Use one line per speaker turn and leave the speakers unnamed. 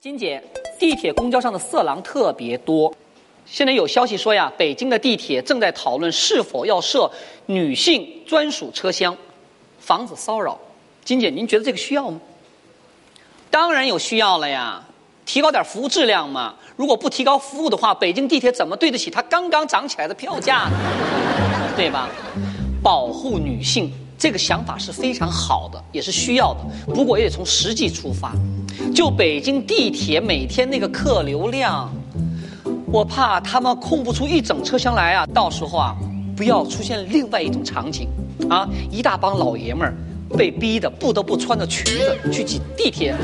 金姐，地铁、公交上的色狼特别多。现在有消息说呀，北京的地铁正在讨论是否要设女性专属车厢，防止骚扰。金姐，您觉得这个需要吗？当然有需要了呀，提高点服务质量嘛。如果不提高服务的话，北京地铁怎么对得起它刚刚涨起来的票价呢？对吧？保护女性。这个想法是非常好的，也是需要的。不过也得从实际出发。就北京地铁每天那个客流量，我怕他们空不出一整车厢来啊！到时候啊，不要出现另外一种场景，啊，一大帮老爷们儿被逼的不得不穿着裙子去挤地铁。